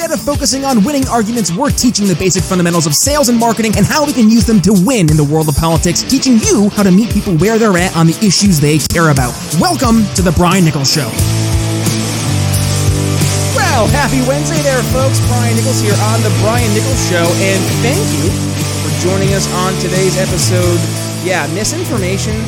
Instead of focusing on winning arguments, we're teaching the basic fundamentals of sales and marketing and how we can use them to win in the world of politics, teaching you how to meet people where they're at on the issues they care about. Welcome to The Brian Nichols Show. Well, happy Wednesday there, folks. Brian Nichols here on The Brian Nichols Show, and thank you for joining us on today's episode. Yeah, misinformation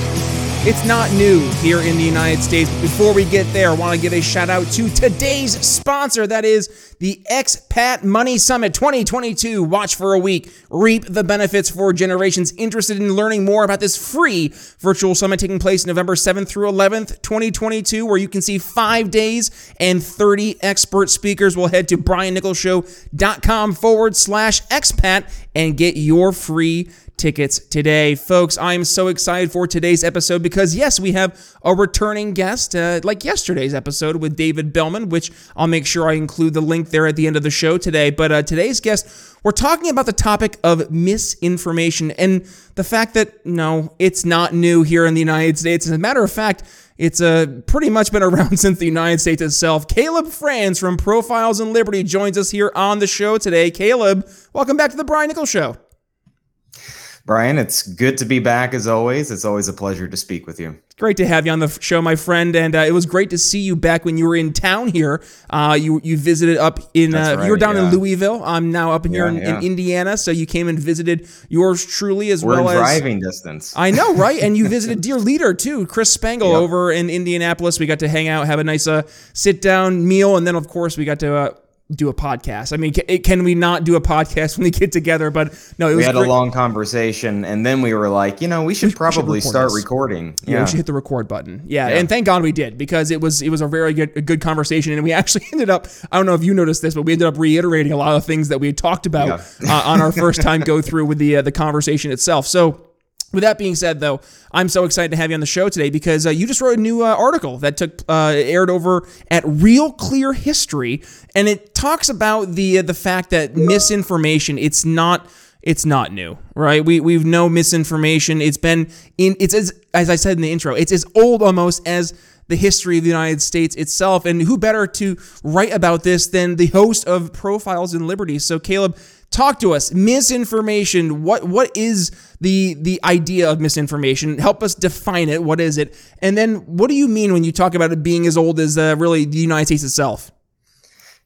it's not new here in the United States. Before we get there, I want to give a shout out to today's sponsor. That is the Expat Money Summit 2022. Watch for a week, reap the benefits for generations interested in learning more about this free virtual summit taking place November 7th through 11th, 2022, where you can see five days and 30 expert speakers. We'll head to briannicholsshow.com forward slash expat and get your free tickets today. Folks, I'm so excited for today's episode because, yes, we have a returning guest, uh, like yesterday's episode with David Bellman, which I'll make sure I include the link there at the end of the show today. But uh, today's guest, we're talking about the topic of misinformation and the fact that, no, it's not new here in the United States. As a matter of fact, it's uh, pretty much been around since the United States itself. Caleb Franz from Profiles in Liberty joins us here on the show today. Caleb, welcome back to the Brian Nichols Show. Brian, it's good to be back as always. It's always a pleasure to speak with you. Great to have you on the show, my friend, and uh, it was great to see you back when you were in town here. Uh, you you visited up in uh, right, you were down yeah. in Louisville. I'm now up in here yeah, in, yeah. in, Indiana, so you came and visited yours truly as we're well as driving distance. I know, right? and you visited dear leader too, Chris Spangle yep. over in Indianapolis. We got to hang out, have a nice uh, sit down meal, and then of course we got to uh, do a podcast. I mean, can, we not do a podcast when we get together? But no, it was. We had great. a long conversation, and then we were like, you know, we should we probably should start this. recording. Yeah. yeah. we should hit the record button. Yeah. yeah. and thank God we did because it was it was a very good a good conversation, and we actually ended up. I don't know if you noticed this, but we ended up reiterating a lot of things that we had talked about yeah. uh, on our first time go through with the uh, the conversation itself. So. With that being said, though, I'm so excited to have you on the show today because uh, you just wrote a new uh, article that took uh, aired over at Real Clear History, and it talks about the uh, the fact that misinformation it's not it's not new, right? We we've no misinformation. It's been in it's as as I said in the intro, it's as old almost as the history of the United States itself. And who better to write about this than the host of Profiles in Liberty? So Caleb, talk to us. Misinformation. What what is the the idea of misinformation? Help us define it. What is it? And then what do you mean when you talk about it being as old as uh, really the united states itself?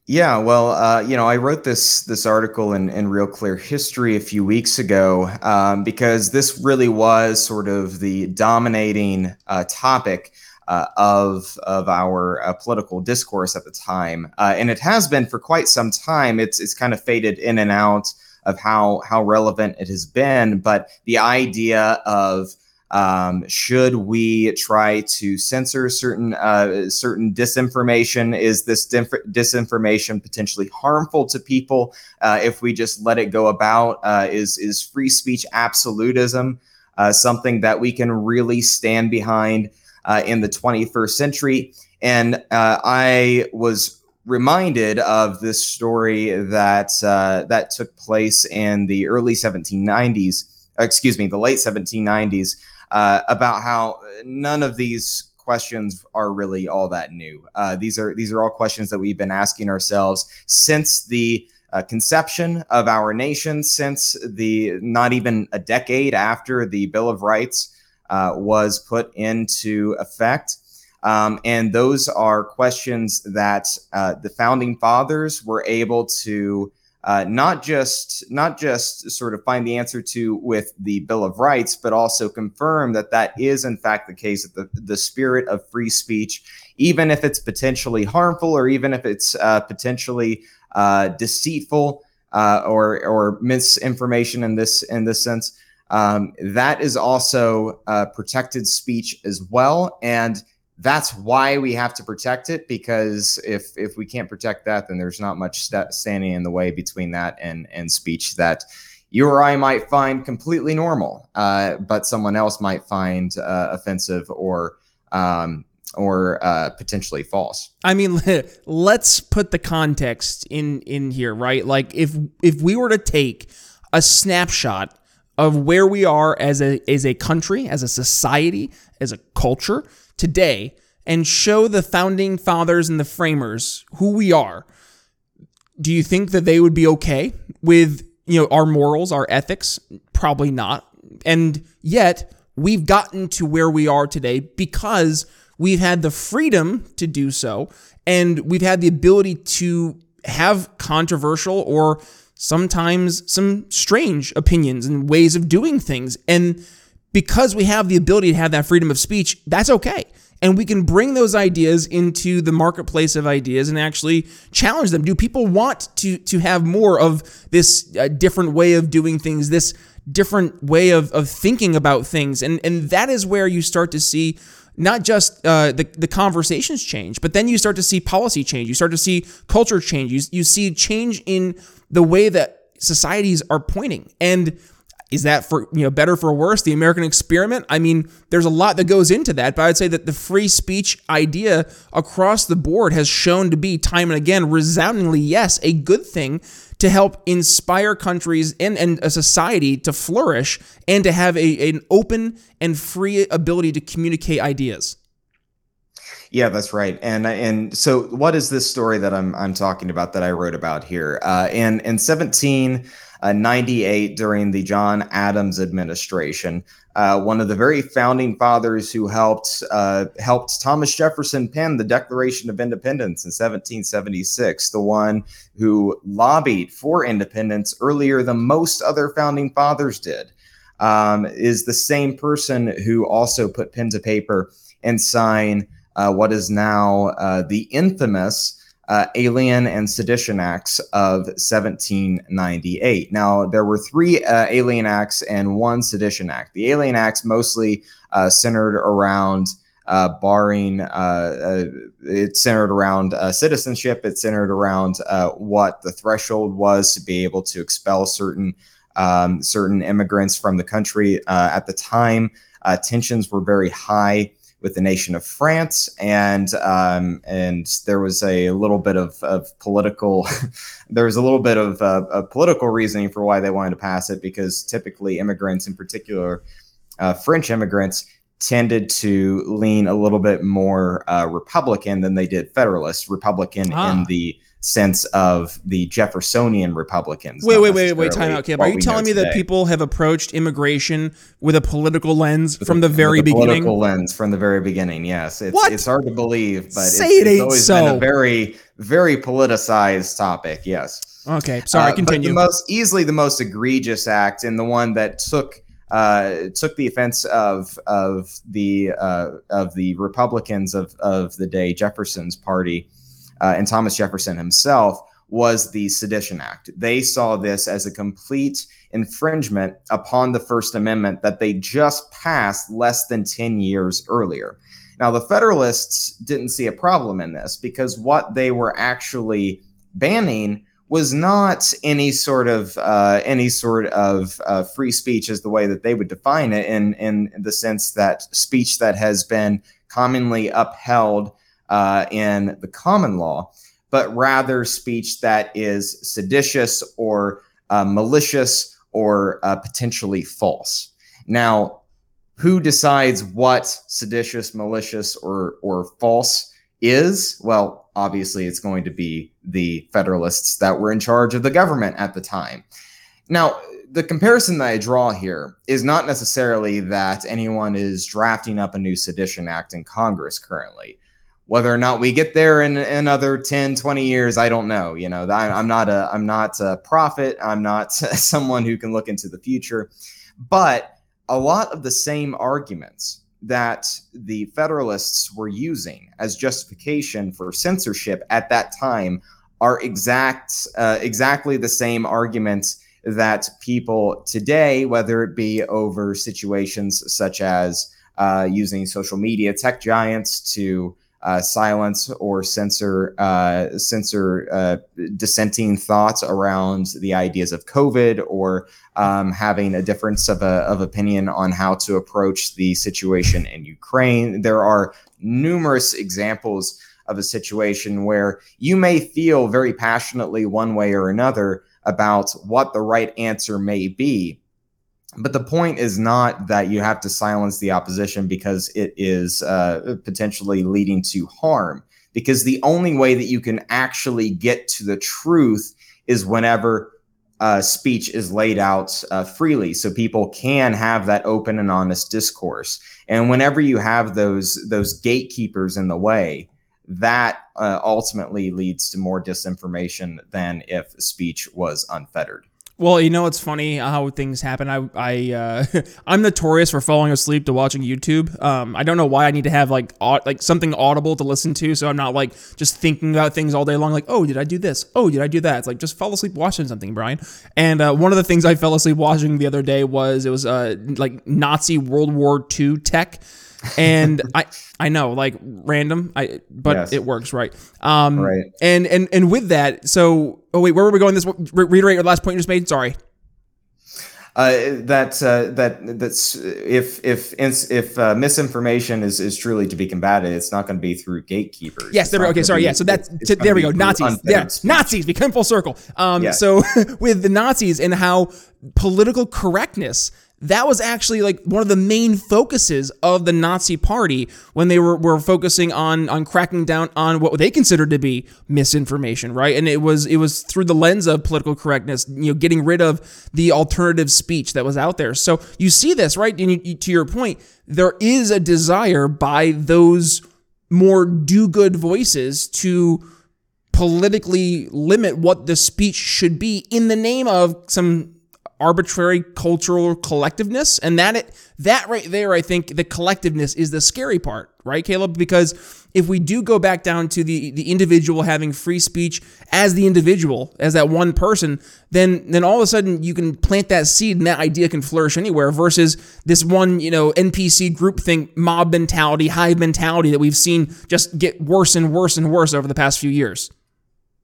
Yeah, well, uh, you know, I wrote this this article in, in Real Clear History a few weeks ago um, because this really was sort of the dominating uh, topic uh, of of our uh, political discourse at the time, uh, and it has been for quite some time. It's it's kind of faded in and out of how how relevant it has been, but the idea of um, should we try to censor certain uh, certain disinformation? Is this disinformation potentially harmful to people uh, if we just let it go about? Uh, is is free speech absolutism something that we can really stand behind? Uh, in the 21st century. And uh, I was reminded of this story that uh, that took place in the early 1790s, excuse me, the late 1790s, uh, about how none of these questions are really all that new. Uh, these are these are all questions that we've been asking ourselves since the uh, conception of our nation, since the not even a decade after the Bill of Rights uh, was put into effect. Um, and those are questions that uh, the founding fathers were able to uh, not just not just sort of find the answer to with the Bill of Rights, but also confirm that that is in fact the case. That the the spirit of free speech, even if it's potentially harmful or even if it's uh, potentially uh, deceitful uh, or or misinformation in this in this sense, um, that is also uh, protected speech as well, and that's why we have to protect it because if if we can't protect that, then there's not much st- standing in the way between that and and speech that you or I might find completely normal, uh, but someone else might find uh, offensive or um, or uh, potentially false. I mean, let's put the context in in here, right? Like if if we were to take a snapshot of where we are as a as a country, as a society, as a culture today and show the founding fathers and the framers who we are. Do you think that they would be okay with, you know, our morals, our ethics? Probably not. And yet, we've gotten to where we are today because we've had the freedom to do so and we've had the ability to have controversial or sometimes some strange opinions and ways of doing things. And because we have the ability to have that freedom of speech, that's okay. And we can bring those ideas into the marketplace of ideas and actually challenge them. Do people want to to have more of this uh, different way of doing things, this different way of, of thinking about things? And and that is where you start to see not just uh, the, the conversations change, but then you start to see policy change. You start to see culture change. You, you see change in the way that societies are pointing. And is that for you know better for worse the american experiment i mean there's a lot that goes into that but i'd say that the free speech idea across the board has shown to be time and again resoundingly yes a good thing to help inspire countries and, and a society to flourish and to have a, an open and free ability to communicate ideas yeah, that's right. And and so what is this story that I'm I'm talking about that I wrote about here? Uh, in in 17 uh, 98 during the John Adams administration. Uh, one of the very founding fathers who helped uh, helped Thomas Jefferson pen the Declaration of Independence in 1776, the one who lobbied for independence earlier than most other founding fathers did, um, is the same person who also put pen to paper and signed uh, what is now uh, the infamous uh, Alien and Sedition Acts of 1798. Now, there were three uh, Alien Acts and one Sedition Act. The Alien Acts mostly uh, centered around uh, barring, uh, uh, it centered around citizenship, it centered around what the threshold was to be able to expel certain. Um, certain immigrants from the country at the time, tensions were very high with the nation of France, and um, and there was a little bit of, of political, there was a little bit of, uh, political reasoning for why they wanted to pass it because typically immigrants, in particular uh, French immigrants, tended to lean a little bit more uh, Republican than they did Federalist. Republican ah. in the sense of the Jeffersonian Republicans. Wait, wait, wait, wait, time out, Caleb. Are you telling me that people have approached immigration with a political lens with from the very beginning? Political lens from the very beginning. Yes, it's, what? it's hard to believe, but Say it's, it it's always so. been a very, very politicized topic. Yes. Okay, sorry. Uh, continue. the most easily the most egregious act, and the one that took uh, took the offense of of the uh, of the Republicans of of the day, Jefferson's party, uh, and Thomas Jefferson himself was the Sedition Act. They saw this as a complete infringement upon the First Amendment that they just passed less than 10 years earlier. Now, the Federalists didn't see a problem in this because what they were actually banning was not any sort of uh, any sort of uh, free speech as the way that they would define it in in the sense that speech that has been commonly upheld uh, in the common law, but rather speech that is seditious or uh, malicious or uh, potentially false. Now, who decides what seditious, malicious, or or false is? Well, obviously, it's going to be the Federalists that were in charge of the government at the time. Now, the comparison that I draw here is not necessarily that anyone is drafting up a new sedition act in Congress currently whether or not we get there in another 10 20 years i don't know you know i'm not a i'm not a prophet. I'm not someone who can look into the future. But a lot of the same arguments that the federalists were using as justification for censorship at that time are exact uh, exactly the same arguments that people today whether it be over situations such as uh, using social media tech giants to uh, silence or censor uh, censor uh, dissenting thoughts around the ideas of COVID or um, having a difference of, a, of opinion on how to approach the situation in Ukraine. There are numerous examples of a situation where you may feel very passionately one way or another about what the right answer may be but the point is not that you have to silence the opposition because it is uh, potentially leading to harm. because the only way that you can actually get to the truth is whenever uh, speech is laid out uh, freely so people can have that open and honest discourse and whenever you have those those gatekeepers in the way that uh, ultimately leads to more disinformation than if speech was unfettered well, you know it's funny how things happen. I I uh, I'm notorious for falling asleep to watching YouTube. Um, I don't know why I need to have like aud- like something audible to listen to, so I'm not like just thinking about things all day long. Like, oh, did I do this? Oh, did I do that? It's like just fall asleep watching something, Brian. And uh, one of the things I fell asleep watching the other day was it was uh like Nazi World War II tech and I I know like random I but yes. it works right um right and and and with that so oh wait where were we going this reiterate your last point you just made sorry uh, that uh, that that's if if if uh, misinformation is, is truly to be combated, it's not going to be through gatekeepers. Yes, there we go. Okay, sorry. Be, yeah, so that's t- there we go. Nazis. Yeah, Nazis. We come full circle. Um, yeah. so with the Nazis and how political correctness that was actually like one of the main focuses of the Nazi party when they were, were focusing on on cracking down on what they considered to be misinformation, right? And it was it was through the lens of political correctness, you know, getting rid of the alternative speech that was out there. So you see this, right? And you, to your point, there is a desire by those more do-good voices to politically limit what the speech should be in the name of some arbitrary cultural collectiveness. And that it that right there i think the collectiveness is the scary part right caleb? Because if we do go back down to the the individual having free speech as the individual as that one person then then all of a sudden you can plant that seed and that idea can flourish anywhere versus this one you know npc group think mob mentality hive mentality that we've seen just get worse and worse and worse over the past few years.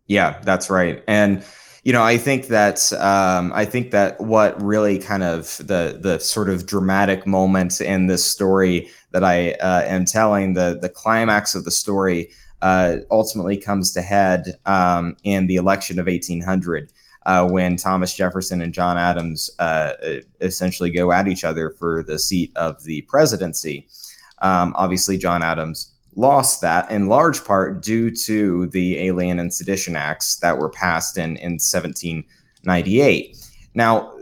Yeah that's right. And you know, I think that um, I think that what really kind of the the sort of dramatic moment in this story that I uh, am telling, the the climax of the story, uh, ultimately comes to head um, in the election of 1800. Uh, when Thomas Jefferson and John Adams uh, essentially go at each other for the seat of the presidency. Um, obviously, John Adams lost that in large part due to the Alien and Sedition Acts that were passed in, in 1798. Now,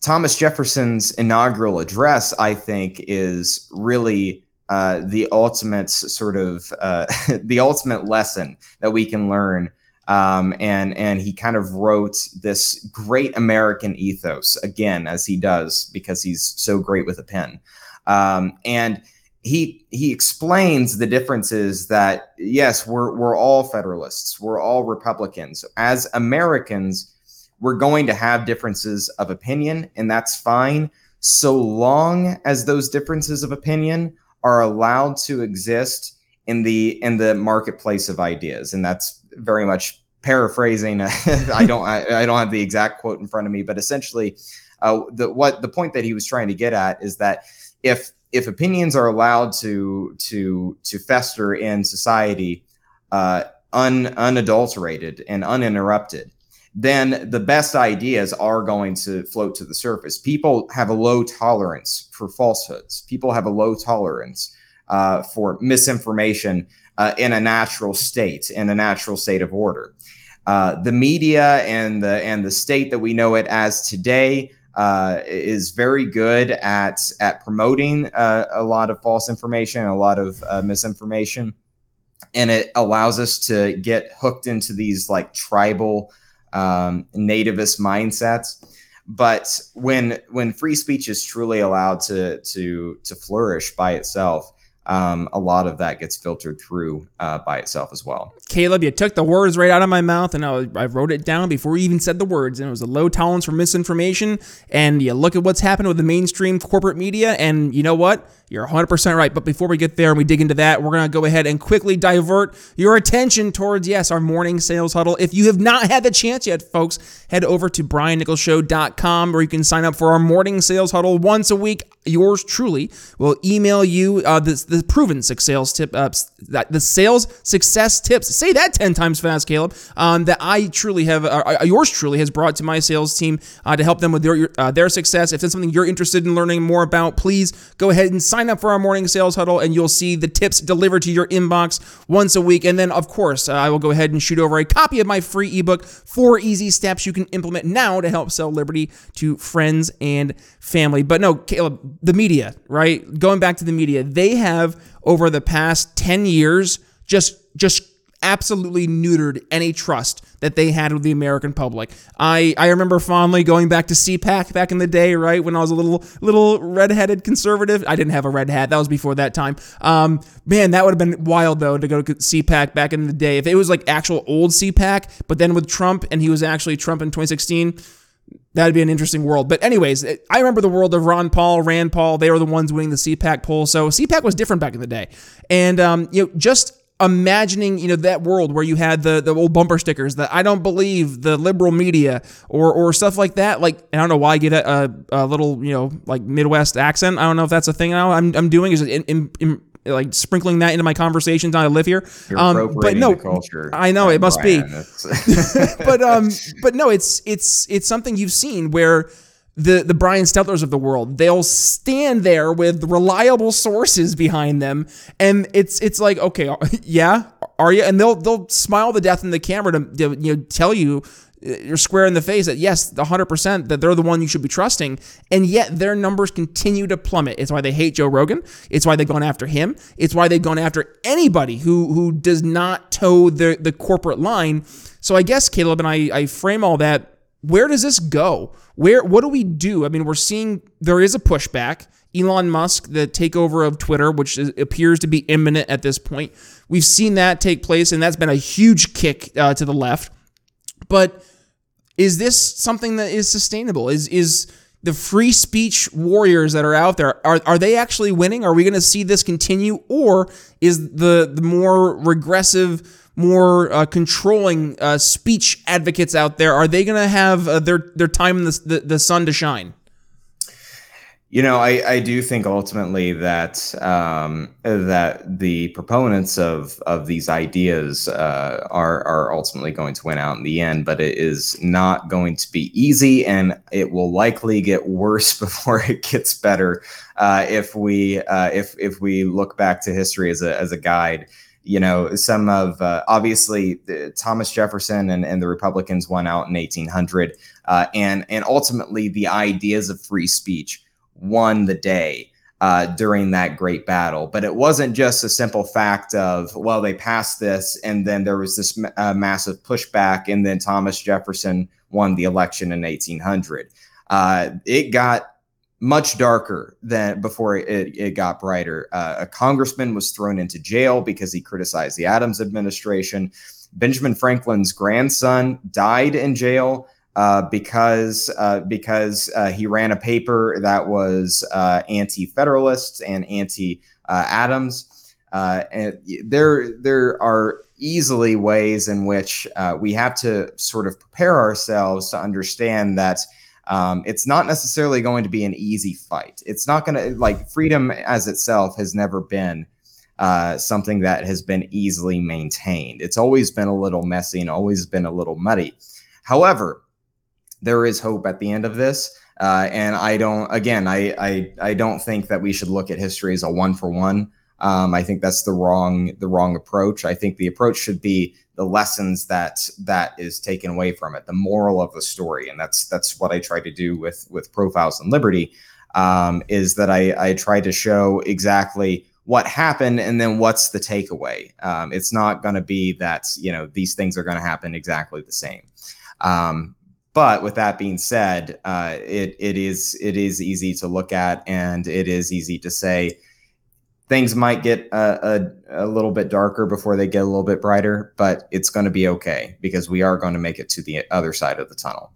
Thomas Jefferson's inaugural address, I think, is really uh, the ultimate sort of uh, the ultimate lesson that we can learn. Um, and and he kind of wrote this great American ethos again, as he does because he's so great with a pen. Um, and he he explains the differences that yes we're we're all federalists. We're all republicans. As americans we're going to have differences of opinion and that's fine so long as those differences of opinion are allowed to exist in the in the marketplace of ideas. And that's very much paraphrasing. I don't I, I, don't have the exact quote in front of me but essentially uh, the what the point that he was trying to get at is that if if opinions are allowed to to to fester in society uh, un, unadulterated and uninterrupted, then the best ideas are going to float to the surface. People have a low tolerance for falsehoods. People have a low tolerance uh, for misinformation uh, in a natural state, in a natural state of order. Uh, the media and the and the state that we know it as today uh, is very good at at promoting uh, a lot of false information, a lot of uh, misinformation, and it allows us to get hooked into these like tribal um, nativist mindsets. But when when free speech is truly allowed to to to flourish by itself, um, a lot of that gets filtered through uh, by itself as well. Caleb, you took the words right out of my mouth, and I, I, wrote it down before you even said the words. And it was a low tolerance for misinformation. And you look at what's happened with the mainstream corporate media, and you know what? You're 100% right. But before we get there and we dig into that, we're going to go ahead and quickly divert your attention towards, yes, our morning sales huddle. If you have not had the chance yet, folks, head over to briannicholsshow.com where you can sign up for our morning sales huddle once a week. Yours truly will email you uh, this, the the proven sales tip, uh, the sales success tips. Say that ten times fast, Caleb. Um, that I truly have, uh, yours truly has brought to my sales team uh, to help them with their uh, their success. If that's something you're interested in learning more about, please go ahead and sign up for our morning sales huddle, and you'll see the tips delivered to your inbox once a week. And then, of course, uh, I will go ahead and shoot over a copy of my free ebook, Four Easy Steps You Can Implement Now to Help Sell Liberty to Friends and Family. But no, Caleb, the media, right? Going back to the media, they have over the past 10 years just just absolutely neutered any trust that they had with the American public. I, I remember fondly going back to CPAC back in the day, right when I was a little little redheaded conservative. I didn't have a red hat. That was before that time. Um, man, that would have been wild though to go to CPAC back in the day. If it was like actual old CPAC, but then with Trump and he was actually Trump in 2016. That'd be an interesting world. But anyways, I remember the world of Ron Paul, Rand Paul. They were the ones winning the CPAC poll. So CPAC was different back in the day. And um, you know, just imagining you know that world where you had the the old bumper stickers that I don't believe the liberal media or or stuff like that like I don't know why I get a, a, a little you know like Midwest accent I don't know if that's a thing now I'm, I'm doing is in, in, in, like sprinkling that into my conversations now I live here um, but no culture I know it must Brian, be but um but no it's it's it's something you've seen where the the Brian Stelters of the world. They'll stand there with reliable sources behind them, and it's it's like okay, yeah, are you? And they'll they'll smile to death in the camera to, to you know tell you you're square in the face that yes, 100% that they're the one you should be trusting, and yet their numbers continue to plummet. It's why they hate Joe Rogan. It's why they've gone after him. It's why they've gone after anybody who who does not toe the the corporate line. So I guess Caleb and I I frame all that where does this go? Where what do we do? I mean, we're seeing there is a pushback. Elon Musk, the takeover of Twitter, which is, appears to be imminent at this point. We've seen that take place, and that's been a huge kick uh, to the left. But is this something that is sustainable? Is is the free speech warriors that are out there are, are they actually winning? Are we going to see this continue, or is the the more regressive more uh, controlling uh, speech advocates out there, are they going to have uh, their their time in the, the, the sun to shine? You know, I, I do think ultimately that um, that the proponents of of these ideas uh, are are ultimately going to win out in the end, but it is not going to be easy, and it will likely get worse before it gets better. Uh, if we uh, if if we look back to history as a as a guide, you know, some of uh, obviously Thomas Jefferson and, and the Republicans won out in 1800, uh, and and ultimately the ideas of free speech won the day uh, during that great battle. But it wasn't just a simple fact of well they passed this and then there was this uh, massive pushback and then Thomas Jefferson won the election in 1800. Uh, it got much darker than before it, it got brighter. Uh, a congressman was thrown into jail because he criticized the Adams administration. Benjamin Franklin's grandson died in jail uh, because uh, because uh, he ran a paper that was uh, anti-federalist and anti-Adams. Uh, and there there are easily ways in which we have to sort of prepare ourselves to understand that um, it's not necessarily going to be an easy fight. It's not going to like freedom as itself has never been uh, something that has been easily maintained. It's always been a little messy and always been a little muddy. However, there is hope at the end of this. Uh, and I don't, again, I, I, I don't think that we should look at history as a one for one. Um, I think that's the wrong, the wrong approach. I think the approach should be the lessons that that is taken away from it, the moral of the story, and that's that's what I try to do with with profiles in liberty. Um, is that I, I try to show exactly what happened and then what's the takeaway. Um, it's not going to be that you know these things are going to happen exactly the same. Um, but with that being said, uh, it it is it is easy to look at and it is easy to say things might get a, a, a, little bit darker before they get a little bit brighter, but it's going to be okay because we are going to make it to the other side of the tunnel.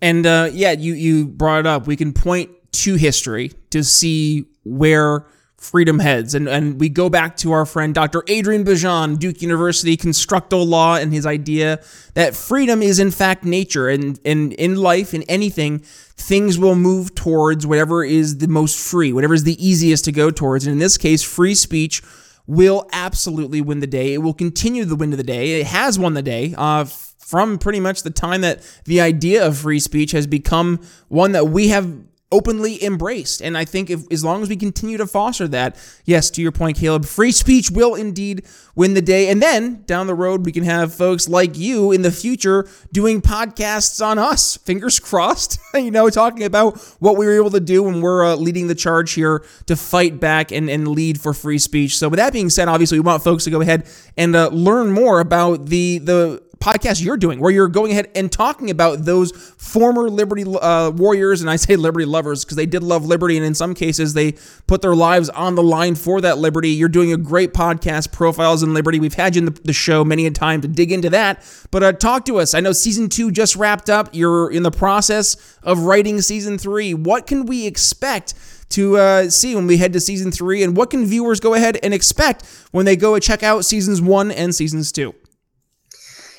And uh, yeah, you you brought it up. We can point to history to see where freedom heads. And, and we go back to our friend Dr. Adrian Bejan, Duke University Constructal Law, and his idea that freedom is in fact nature. And, and in life, in anything, things will move towards whatever is the most free, whatever is the easiest to go towards. And in this case, free speech will absolutely win the day. It will continue to win of the day. It has won the day. Uh, from pretty much the time that the idea of free speech has become one that we have openly embraced. And I think if as long as we continue to foster that, yes, to your point, Caleb, free speech will indeed win the day. And then down the road, we can have folks like you in the future doing podcasts on us. Fingers crossed, you know, talking about what we were able to do when we're uh, leading the charge here to fight back and, and lead for free speech. So with that being said, obviously we want folks to go ahead and uh, learn more about the the podcast you're doing where you're going ahead and talking about those former liberty uh, warriors and i say liberty lovers because they did love liberty and in some cases they put their lives on the line for that liberty. You're doing a great podcast profiles in liberty. We've had you in the, the show many a time to dig into that. But uh, talk to us. I know season two just wrapped up. You're in the process of writing season three. What can we expect to uh, see when we head to season three? And what can viewers go ahead and expect when they go check out seasons one and seasons two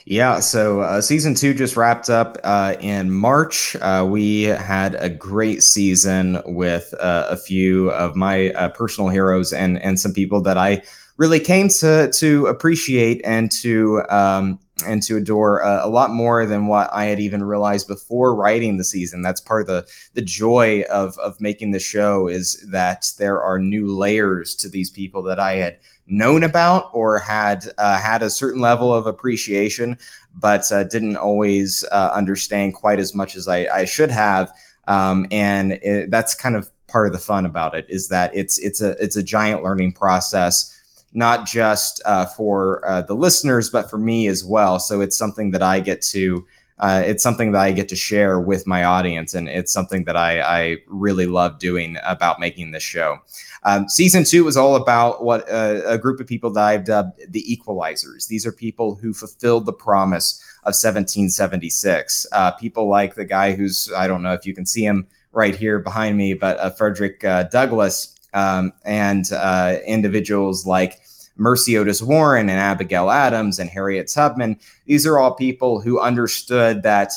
yeah, so uh, season two just wrapped up uh, in March. Uh, we had a great season with uh, a few of my uh, personal heroes and and some people that I really came to to appreciate and to um, and to adore uh, a lot more than what I had even realized before writing the season. That's part of the the joy of of making the show is that there are new layers to these people that I had known about or had uh, had a certain level of appreciation, but uh, didn't always uh, understand quite as much as I, I should have. Um, and it, that's kind of part of the fun about it is that it's it's a it's a giant learning process, not just uh, for uh, the listeners, but for me as well. So it's something that I get to. Uh, it's something that I get to share with my audience, and it's something that I, I really love doing about making this show. Um, season two was all about what uh, a group of people that I've dubbed the equalizers. These are people who fulfilled the promise of 1776. Uh, people like the guy who's, I don't know if you can see him right here behind me, but uh, Frederick uh, Douglass um, and uh, individuals like Mercy Otis Warren and Abigail Adams and Harriet Tubman. These are all people who understood that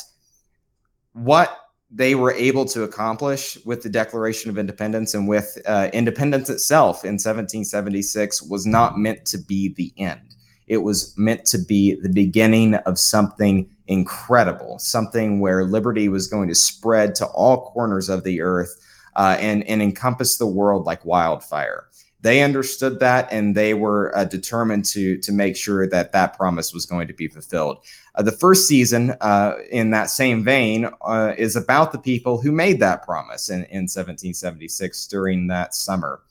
what they were able to accomplish with the Declaration of Independence and with uh, independence itself in 1776 was not meant to be the end. It was meant to be the beginning of something incredible, something where liberty was going to spread to all corners of the earth uh, and, and encompass the world like wildfire. They understood that and they were uh, determined to, to make sure that that promise was going to be fulfilled. Uh, the first season, uh, in that same vein, uh, is about the people who made that promise in, in 1776 during that summer.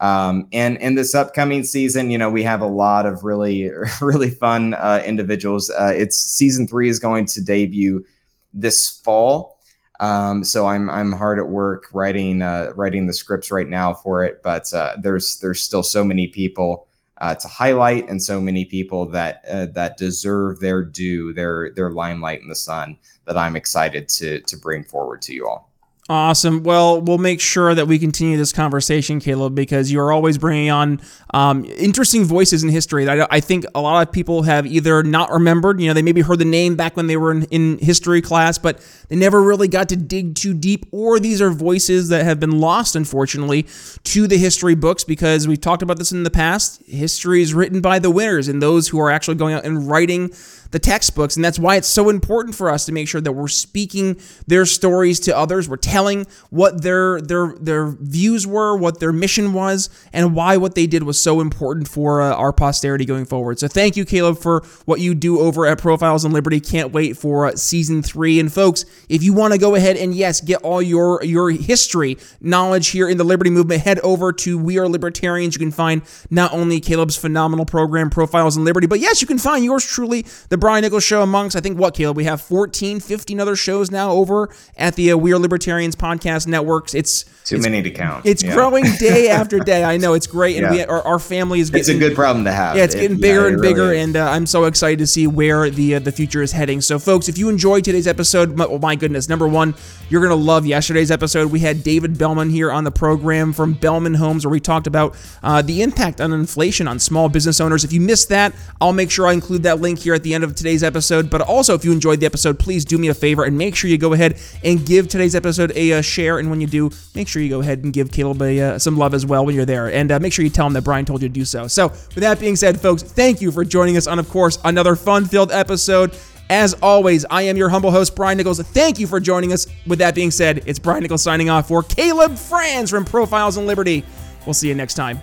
Um, and in this upcoming season, you know, we have a lot of really, really fun uh, individuals. Uh, it's season three is going to debut this fall. Um, so I'm I'm hard at work writing uh, writing the scripts right now for it, but there's there's still so many people uh, to highlight, and so many people that uh, that deserve their due, their their limelight in the sun. That I'm excited to to bring forward to you all. Awesome. Well, we'll make sure that we continue this conversation, Caleb, because you're always bringing on um, interesting voices in history. I, I, think a lot of people have either not remembered, you know, they maybe heard the name back when they were in, in history class, but they never really got to dig too deep, or these are voices that have been lost, unfortunately, to the history books because we've talked about this in the past. History is written by the winners and those who are actually going out and writing the textbooks. And that's why it's so important for us to make sure that we're speaking their stories to others. We're telling what their their their views were, what their mission was, and why what they did was so important for uh, our posterity going forward. So thank you, Caleb, for what you do over at Profiles in Liberty. Can't wait for uh, season three. And folks, if you want to go ahead and yes, get all your your history knowledge here in the Liberty Movement, head over to We Are Libertarians. You can find not only Caleb's phenomenal program, Profiles in Liberty, but yes, you can find yours truly, the Brian Nichols Show amongst, I think, what, Caleb? We have 14, 15 other shows now over at the uh, We Are Libertarians podcast networks. It's too it's, many to count. It's yeah. growing day after day. I know it's great, and yeah. we our, our family is getting. It's a good problem to have. Yeah, it's getting bigger yeah, and bigger, really and uh, I'm so excited to see where the uh, the future is heading. So, folks, if you enjoyed today's episode, my, oh my goodness, number one, you're gonna love yesterday's episode. We had David Bellman here on the program from Bellman Homes, where we talked about uh, the impact on inflation on small business owners. If you missed that, I'll make sure I include that link here at the end of today's episode. But also, if you enjoyed the episode, please do me a favor and make sure you go ahead and give today's episode a, a uh, share. And when you do, make sure you go ahead and give Caleb a, uh, some love as well when you're there. And uh, make sure you tell him that Brian told you to do so. So, with that being said, folks, thank you for joining us on, of course, another fun filled episode. As always, I am your humble host, Brian Nichols. Thank you for joining us. With that being said, it's Brian Nichols signing off for Caleb Franz from Profiles in Liberty. We'll see you next time.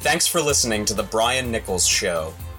Thanks for listening to The Brian Nichols Show.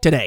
today.